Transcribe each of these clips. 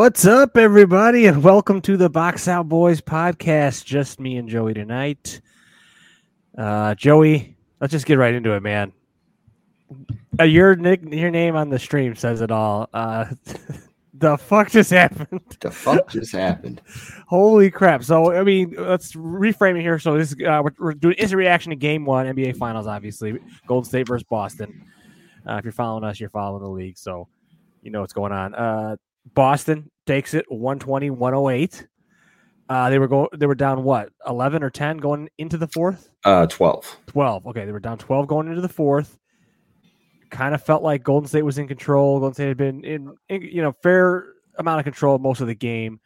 What's up, everybody, and welcome to the Box Out Boys podcast. Just me and Joey tonight. Uh, Joey, let's just get right into it, man. Uh, your nick, your name on the stream says it all. Uh, the fuck just happened? The fuck just happened? Holy crap! So, I mean, let's reframe it here. So, this uh, we're, we're doing instant reaction to Game One, NBA Finals, obviously, Golden State versus Boston. Uh, if you're following us, you're following the league, so you know what's going on. Uh, Boston takes it 120 108. Uh, they were going they were down what 11 or 10 going into the fourth? Uh 12 12 okay they were down 12 going into the fourth. Kind of felt like golden state was in control. Golden state had been in, in you know fair amount of control most of the game.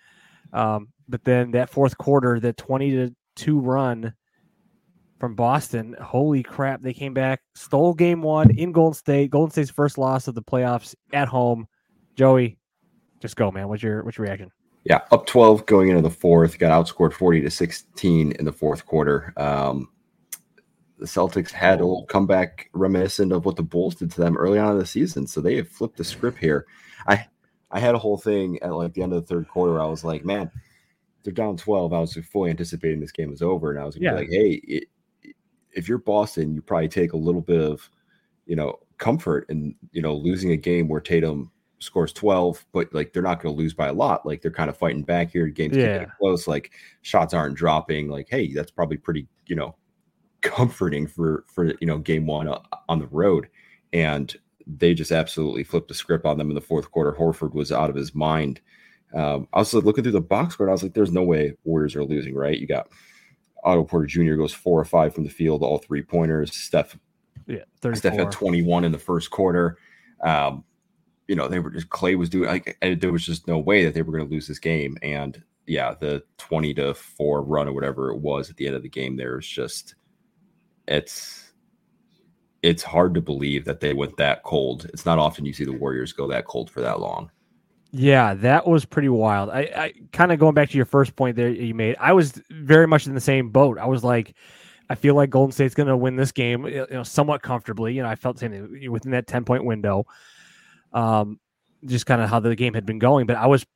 Um, but then that fourth quarter that 20 to 2 run from boston holy crap they came back stole game one in golden state golden state's first loss of the playoffs at home. Joey just go, man. What's your what's your reaction? Yeah, up 12 going into the fourth, got outscored 40 to 16 in the fourth quarter. Um, the Celtics had a little comeback reminiscent of what the Bulls did to them early on in the season. So they have flipped the script here. I I had a whole thing at like the end of the third quarter. I was like, man, they're down 12. I was fully anticipating this game was over. And I was yeah. like, hey, it, if you're Boston, you probably take a little bit of, you know, comfort in, you know, losing a game where Tatum scores 12, but like they're not going to lose by a lot. Like they're kind of fighting back here. Games yeah. getting close. Like shots aren't dropping. Like, hey, that's probably pretty, you know, comforting for for you know game one uh, on the road. And they just absolutely flipped the script on them in the fourth quarter. Horford was out of his mind. Um, I was like, looking through the box score, I was like, there's no way Warriors are losing, right? You got Otto Porter Jr. goes four or five from the field, all three pointers. Steph, yeah, 34. Steph had 21 in the first quarter. Um, you know, they were just Clay was doing like there was just no way that they were going to lose this game. And yeah, the 20 to 4 run or whatever it was at the end of the game, there's just it's it's hard to believe that they went that cold. It's not often you see the Warriors go that cold for that long. Yeah, that was pretty wild. I, I kind of going back to your first point there you made. I was very much in the same boat. I was like, I feel like Golden State's going to win this game, you know, somewhat comfortably. You know, I felt same within that ten point window um, just kind of how the game had been going. But I was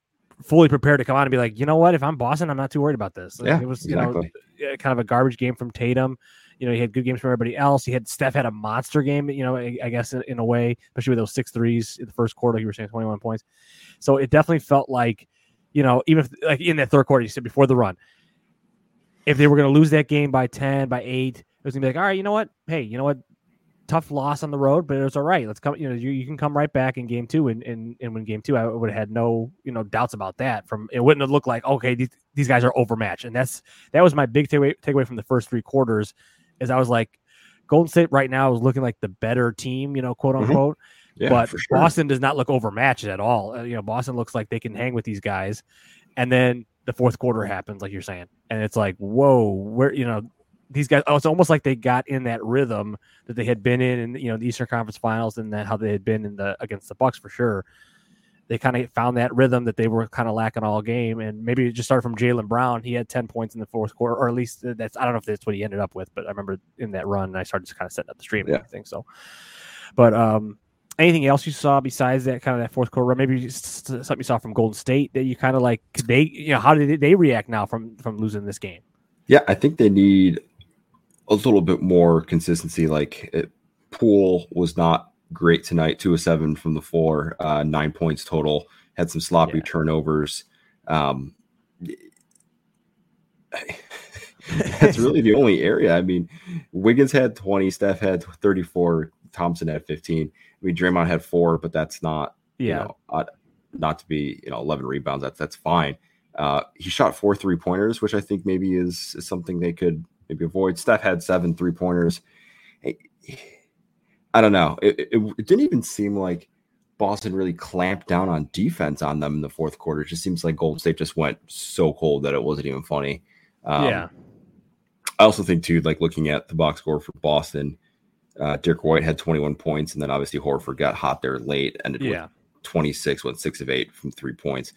fully prepared to come out and be like, you know what? If I'm Boston, I'm not too worried about this. Like, yeah, it was exactly. you know kind of a garbage game from Tatum. You know, he had good games from everybody else. He had Steph had a monster game. You know, I, I guess in, in, a way, especially with those six threes in the first quarter. You were saying 21 points, so it definitely felt like, you know, even if, like in that third quarter, you said before the run, if they were going to lose that game by 10, by eight, it was gonna be like, all right, you know what? Hey, you know what? Tough loss on the road, but it was all right. Let's come, you know, you, you can come right back in game two and, and, and win game two. I would have had no, you know, doubts about that from, it wouldn't have looked like, okay, these, these guys are overmatched. And that's, that was my big takeaway, takeaway from the first three quarters is I was like, Golden State right now is looking like the better team, you know, quote mm-hmm. unquote. Mm-hmm. Yeah, but sure. Boston does not look overmatched at all. Uh, you know, Boston looks like they can hang with these guys. And then the fourth quarter happens, like you're saying. And it's like, whoa, where, you know, these guys, oh, it's almost like they got in that rhythm that they had been in, in you know, the Eastern Conference Finals, and that how they had been in the against the Bucks for sure. They kind of found that rhythm that they were kind of lacking all game, and maybe it just started from Jaylen Brown. He had ten points in the fourth quarter, or at least that's I don't know if that's what he ended up with, but I remember in that run, I started just kind of setting up the stream and everything. So, but um, anything else you saw besides that kind of that fourth quarter run? Maybe something you saw from Golden State that you kind of like they, you know, how did they react now from from losing this game? Yeah, I think they need a little bit more consistency. Like it, Poole was not great tonight, two of seven from the floor, uh, nine points total. Had some sloppy yeah. turnovers. Um, that's really the only area. I mean, Wiggins had 20, Steph had 34, Thompson had 15. I mean, Draymond had four, but that's not, yeah, you know, uh, not to be, you know, 11 rebounds. That's, that's fine. Uh, he shot four three pointers, which I think maybe is, is something they could maybe avoid. Steph had seven three pointers. I don't know. It, it, it, didn't even seem like Boston really clamped down on defense on them in the fourth quarter. It just seems like Golden State just went so cold that it wasn't even funny. Um, yeah. I also think too, like looking at the box score for Boston, uh, Derrick White had 21 points, and then obviously Horford got hot there late, ended yeah. with 26, went six of eight from three points.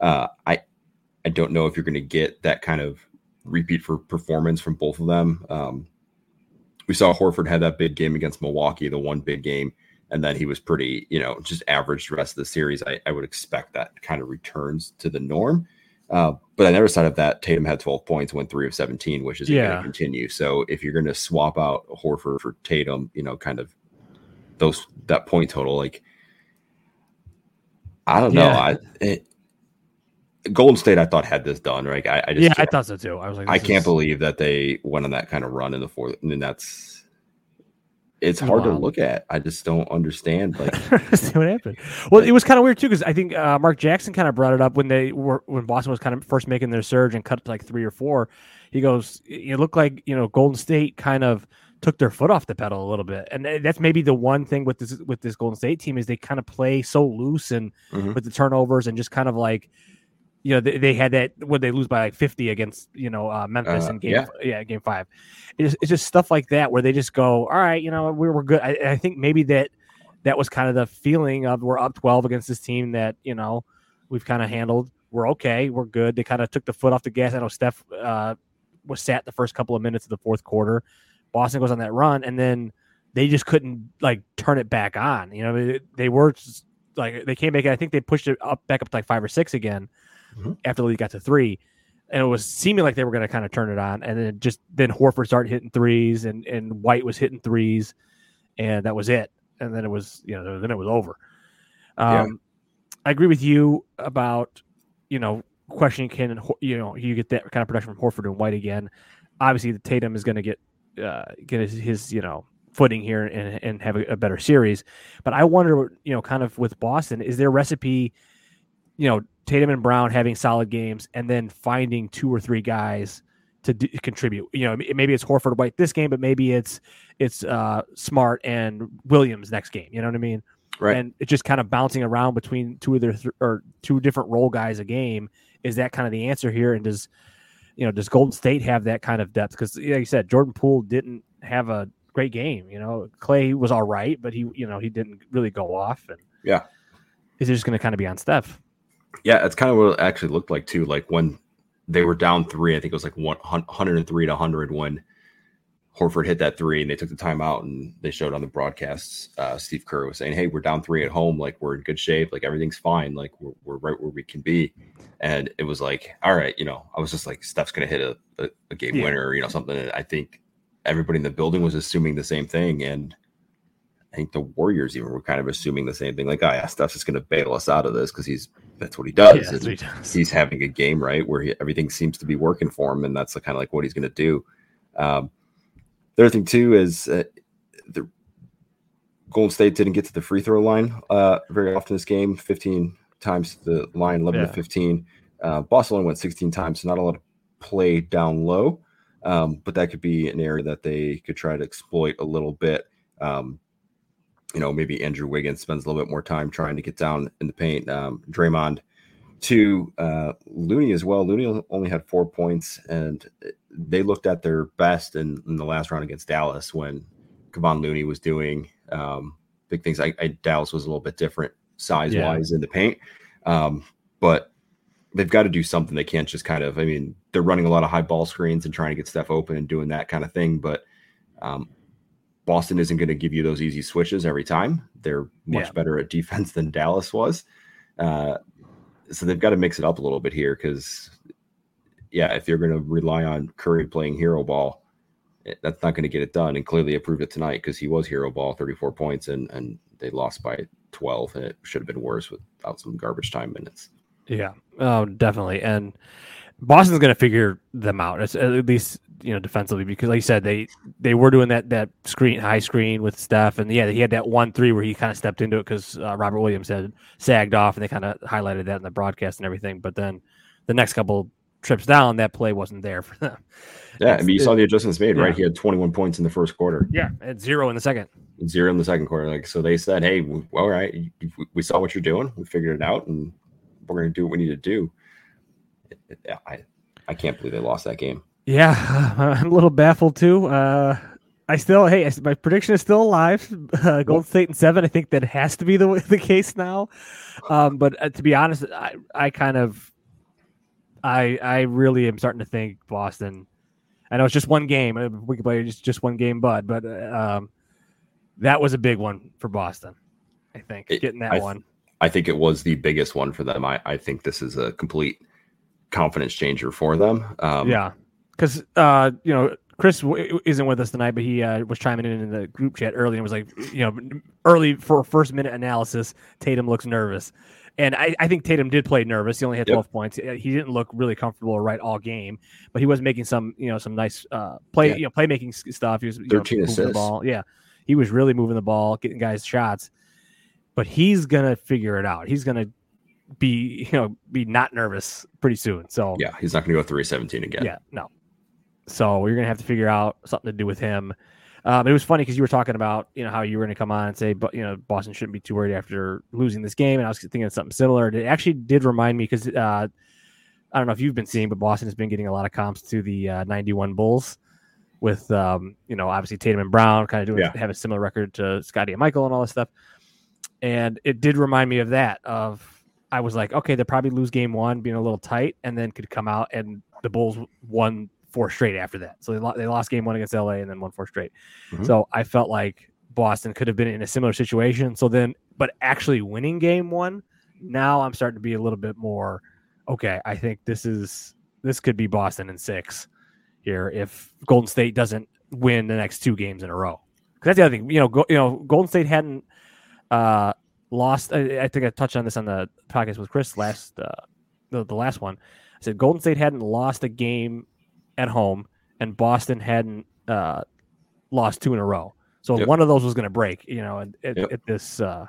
Uh, I I don't know if you're going to get that kind of repeat for performance from both of them. Um, we saw Horford had that big game against Milwaukee, the one big game, and then he was pretty, you know, just average the rest of the series. I, I would expect that kind of returns to the norm. Uh, but on the other side of that, Tatum had 12 points, went three of 17, which is yeah. going to continue. So if you're going to swap out Horford for Tatum, you know, kind of those that point total, like I don't know, yeah. I it, Golden State, I thought had this done right. I, I just yeah, I thought so too. I was like, I can't is... believe that they went on that kind of run in the fourth, and that's it's hard to look at. I just don't understand. Like, see what happened. Well, it was kind of weird too because I think uh, Mark Jackson kind of brought it up when they were when Boston was kind of first making their surge and cut to like three or four. He goes, it looked like you know Golden State kind of took their foot off the pedal a little bit, and that's maybe the one thing with this with this Golden State team is they kind of play so loose and mm-hmm. with the turnovers and just kind of like you know they, they had that when they lose by like 50 against you know uh, Memphis uh, in game yeah. yeah game five. It's, it's, just stuff like that where they just go all right you know we're, we're good. I, I, think maybe that that was kind of the feeling of we're up 12 against this team that you know we've kind of handled. We're okay we're good. They kind of took the foot off the gas. I know Steph uh, was sat the first couple of minutes of the fourth quarter. Boston goes on that run and then they just couldn't like turn it back on. You know they, they were just, like they came back I think they pushed it up back up to like five or six again mm-hmm. after they got to three. And it was seeming like they were going to kind of turn it on. And then just then Horford started hitting threes and, and White was hitting threes. And that was it. And then it was, you know, then it was over. Um, yeah. I agree with you about, you know, questioning can, you know, you get that kind of production from Horford and White again. Obviously, the Tatum is going to get, uh, get his, his, you know, footing here and, and have a, a, better series. But I wonder, you know, kind of with Boston, is there a recipe, you know, Tatum and Brown having solid games, and then finding two or three guys to d- contribute. You know, maybe it's Horford White this game, but maybe it's it's uh, Smart and Williams next game. You know what I mean? Right. And it's just kind of bouncing around between two of their th- or two different role guys a game. Is that kind of the answer here? And does you know does Golden State have that kind of depth? Because like you said, Jordan Poole didn't have a great game. You know, Clay was all right, but he you know he didn't really go off. And yeah, is it just going to kind of be on Steph? Yeah, that's kind of what it actually looked like too. Like when they were down three, I think it was like 103 to 100 when Horford hit that three and they took the timeout and they showed on the broadcasts. Uh, Steve Kerr was saying, Hey, we're down three at home. Like we're in good shape. Like everything's fine. Like we're, we're right where we can be. And it was like, all right, you know, I was just like, Steph's going to hit a, a, a game yeah. winner, you know, something. And I think everybody in the building was assuming the same thing. And I think the Warriors even were kind of assuming the same thing. Like, oh yeah, Steph's just going to bail us out of this because he's that's what he does. Yeah, he does. He's having a game right where he, everything seems to be working for him, and that's kind of like what he's going to do. Um, the other thing too is uh, the Golden State didn't get to the free throw line uh, very often this game. Fifteen times the line, eleven yeah. to fifteen. Uh, Boston went sixteen times, so not a lot of play down low. Um, but that could be an area that they could try to exploit a little bit. Um, you know, maybe Andrew Wiggins spends a little bit more time trying to get down in the paint. Um, Draymond to uh, Looney as well. Looney only had four points, and they looked at their best in, in the last round against Dallas when Kevon Looney was doing um, big things. I, I, Dallas was a little bit different size wise yeah. in the paint, um, but they've got to do something. They can't just kind of. I mean, they're running a lot of high ball screens and trying to get stuff open and doing that kind of thing, but um, Boston isn't going to give you those easy switches every time. They're much yeah. better at defense than Dallas was. Uh, so they've got to mix it up a little bit here because, yeah, if you're going to rely on Curry playing hero ball, eh, that's not going to get it done. And clearly, it proved it tonight because he was hero ball, 34 points, and and they lost by 12, and it should have been worse without some garbage time minutes. Yeah, oh, definitely. And Boston's going to figure them out. It's, at least you know defensively because like you said they they were doing that that screen high screen with Steph and yeah he had that one three where he kind of stepped into it because uh, Robert Williams had sagged off and they kind of highlighted that in the broadcast and everything but then the next couple trips down that play wasn't there for them. Yeah, I mean you it, saw the adjustments made yeah. right. He had 21 points in the first quarter. Yeah, at zero in the second. Zero in the second quarter. Like so they said, hey, all right, we saw what you're doing, we figured it out, and we're going to do what we need to do. I I can't believe they lost that game. Yeah, I'm a little baffled too. Uh, I still, hey, my prediction is still alive. Uh, Golden State in seven. I think that has to be the the case now. Um, but uh, to be honest, I, I kind of, I, I really am starting to think Boston. I know it's just one game. We could play just just one game, bud. But uh, um, that was a big one for Boston. I think It- getting that I th- one. I think it was the biggest one for them. I, I think this is a complete confidence changer for them. Um, yeah, because uh, you know Chris w- isn't with us tonight, but he uh, was chiming in in the group chat early and was like, you know, early for first minute analysis, Tatum looks nervous. And I, I think Tatum did play nervous. He only had Yep. 12 points. He didn't look really comfortable or right all game, but he was making some, you know, some nice uh, play, Yeah. you know, playmaking stuff. He was you know, 13 the assists. ball. Yeah, he was really moving the ball, getting guys shots. But he's gonna figure it out. He's gonna be, you know, be not nervous pretty soon. So yeah, he's not going to go 317 again. yeah, no. So you're gonna have to figure out something to do with him. Um, it was funny because you were talking about you know how you were going to come on and say, but you know Boston shouldn't be too worried after losing this game, and I was thinking of something similar. It actually did remind me because uh, I don't know if you've been seeing, but Boston has been getting a lot of comps to the uh, '91 Bulls with um, you know obviously Tatum and Brown kind of doing Yeah. have a similar record to Scottie and Michael and all this stuff, and it did remind me of that. Of I was like, okay, they'll probably lose game one, being a little tight, and then could come out and the Bulls won four straight after that. So they, lo- they lost game one against LA and then won four straight. Mhm. So I felt like Boston could have been in a similar situation. So then, but actually winning game one, now I'm starting to be a little bit more okay. I think this is this could be Boston in six here if Golden State doesn't win the next two games in a row. Because that's the other thing, you know, go, you know, Golden State hadn't uh, lost. I, I think I touched on this on the podcast with Chris last uh, the, the last one. I said Golden State hadn't lost a game at home, and Boston hadn't uh, lost two in a row. So Yep. one of those was going to break, you know, at, at, Yep. at this uh,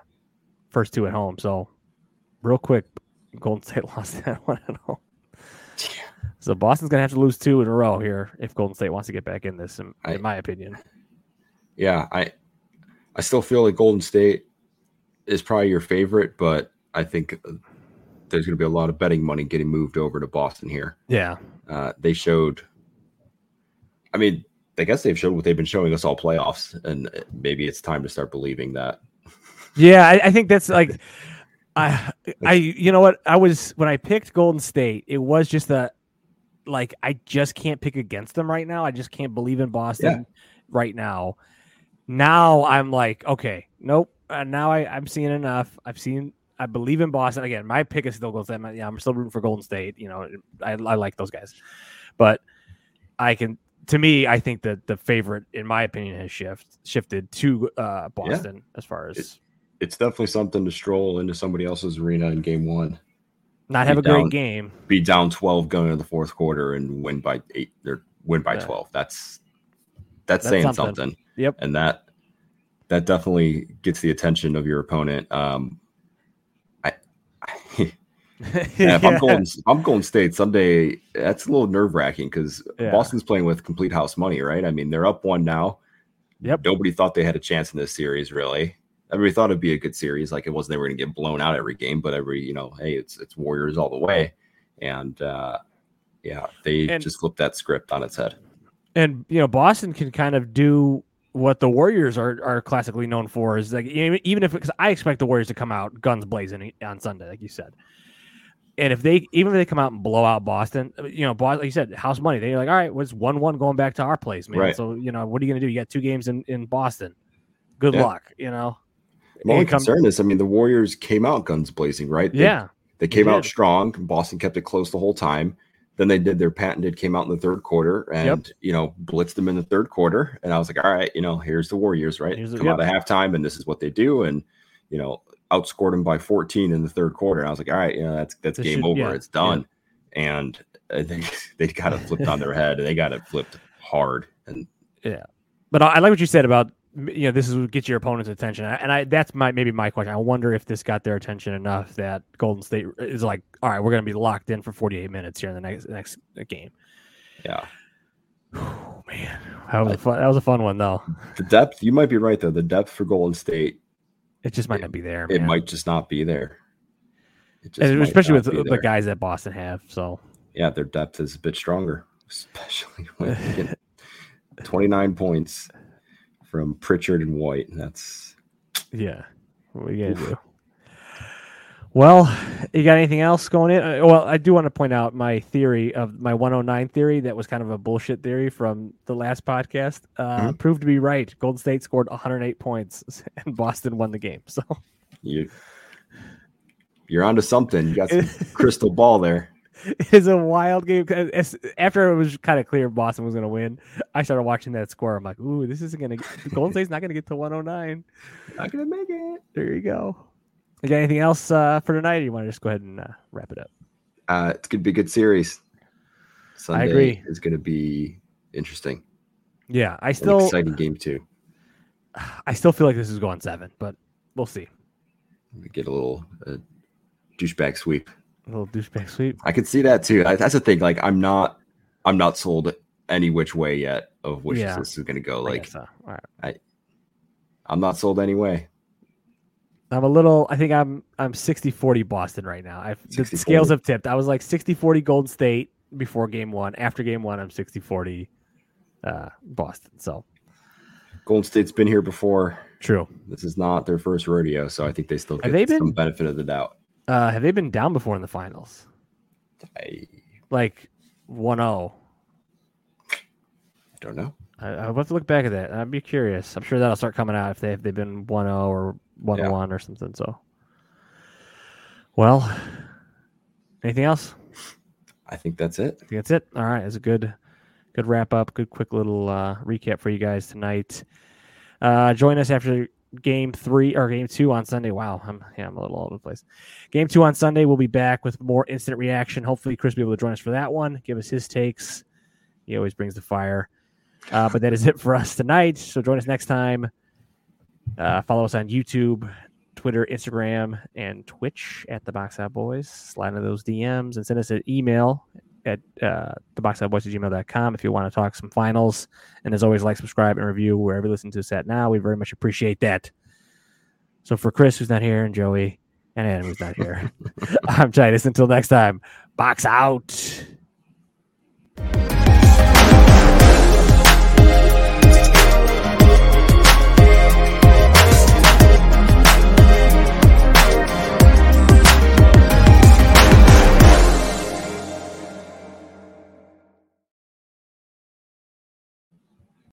first two at home. So real quick, Golden State lost that one at home. So Boston's going to have to lose two in a row here if Golden State wants to get back in this, in, I- in my opinion. yeah, I I still feel like Golden State is probably your favorite, but I think there's going to be a lot of betting money getting moved over to Boston here. Yeah, Uh, they showed, I mean, I guess they've showed what they've been showing us all playoffs, and maybe it's time to start believing that. Yeah, I, I think that's like I I you know what I was when I picked Golden State, it was just a like I just can't pick against them right now. I just can't believe in Boston right now. Now I'm like, okay, nope. Uh, now I, I'm seeing enough. I've seen I believe in Boston again. My pick is still Golden State. Yeah, I'm still rooting for Golden State. You know, I, I like those guys, but I can. To me, I think that the favorite, in my opinion, has shift shifted to uh, Boston as far as It- It's definitely something to stroll into somebody else's arena in game one, not have a be great game. be down 12 going into the fourth quarter, and win by eight or win by Yeah. 12. That's that's, That's saying something. something. Yep. and that that definitely gets the attention of your opponent. Um, yeah, if I'm going, if I'm going state someday. That's a little nerve wracking because Yeah. Boston's playing with complete house money, right? I mean, they're up one now. Yep. Nobody thought they had a chance in this series, really. Everybody thought it'd be a good series. Like it wasn't they were going to get blown out every game, but every you know, hey, it's it's Warriors all the way, and uh, yeah, they And- just flipped that script on its head. and you know Boston can kind of do what the Warriors are are classically known for is like even even if because I expect the Warriors to come out guns blazing on Sunday, like you said. And if they even if they come out and blow out Boston, uh, you know, Boston, like you said, house money. They're like, all right, was one one going back to our place, man. Right. So you know, what are you gonna do? You got two games in in Boston. Good Yeah. luck, you know. My only come- concern is, I mean, the Warriors came out guns blazing, right? They- yeah, They came out strong. Boston kept it close the whole time. Then they did their patented came out in the third quarter and you know blitzed them in the third quarter. And I was like, all right, you know, here's the Warriors, right? Here's the- Come out of halftime, and this is what they do. And you know, outscored them by 14 in the third quarter. And I was like, all right, you know, that's that's This game should- over. yeah, it's done. And I think they got it flipped on their head, and they got it flipped hard. And yeah, But I, I like what you said about you know this is what gets your opponent's attention, and I that's my maybe my question. I wonder if this got their attention enough that Golden State is like, all right, we're going to be locked in for 48 minutes here in the next next game. yeah, Oh man, that was a fun, that was a fun one though. the depth. You might be right though. The depth for Golden State, It just might not be there. it man. might just not be there. It just especially with the there. guys that Boston have. So yeah, their depth is a bit stronger, especially when 29 points from Pritchard and White. That's yeah, what are you gonna do? Well, you got anything else going in? Uh, Well, I do want to point out my theory of my 109 theory that was kind of a bullshit theory from the last podcast. Uh, Mhm. Proved to be right. Golden State scored 108 points and Boston won the game. So You, you're onto something. You got some crystal ball there. It is a wild game. After it was kind of clear Boston was going to win, I started watching that score. I'm like, ooh, this isn't going to. Golden State's not going to get to 109. Not going to make it. There you go. You got anything else uh, for tonight? Or you want to just go ahead and uh, wrap it up? Uh, it's going to be a good series. Sunday I agree. is going to be interesting. Yeah, I An still, exciting game too. I still feel like this is going seven, but we'll see. We get a little uh, douchebag sweep. A little douchebag sweep. I could see that too. I, that's the thing. Like I'm not, I'm not sold any which way yet of which Yeah. this is going to go. Like so. Right. I'm not sold any way. I'm a little. I think I'm I'm 60-40 Boston right now. I've the 60-40. scales have tipped. I was like 60-40 Golden State before game one. After game one, I'm 60-40 uh, Boston. So Golden State's been here before. true. This is not their first rodeo, so I think they still Have get they some been- benefit of the doubt. Uh, have they been down before in the finals? I Like 1-0. don't know. I, I'll have to look back at that. I'd be curious. I'm sure that'll start coming out if they if they've been 1-0 or 1-1 or something. So, well, anything else? I think that's it. I think that's it. All right, it's a good, good wrap up. Good quick little uh, recap for you guys tonight. Uh, join us after game three or game two on Sunday. Wow, I'm yeah, I'm a little all over the place. Game two on Sunday. We'll be back with more instant reaction. Hopefully, Chris will be able to join us for that one. Give us his takes. He always brings the fire. Uh, but that is it for us tonight. So join us next time. Uh, follow us on YouTube, Twitter, Instagram, and Twitch at the Box Out Boys. Slide into those DMs and send us an email at uh, theboxoutboys at gmail.com if you want to talk some finals. And as always, like, subscribe, and review wherever you listen to us at now. We very much appreciate that. So for Chris, who's not here, and Joey, and Adam, who's not here, I'm Titus. Until next time, box out.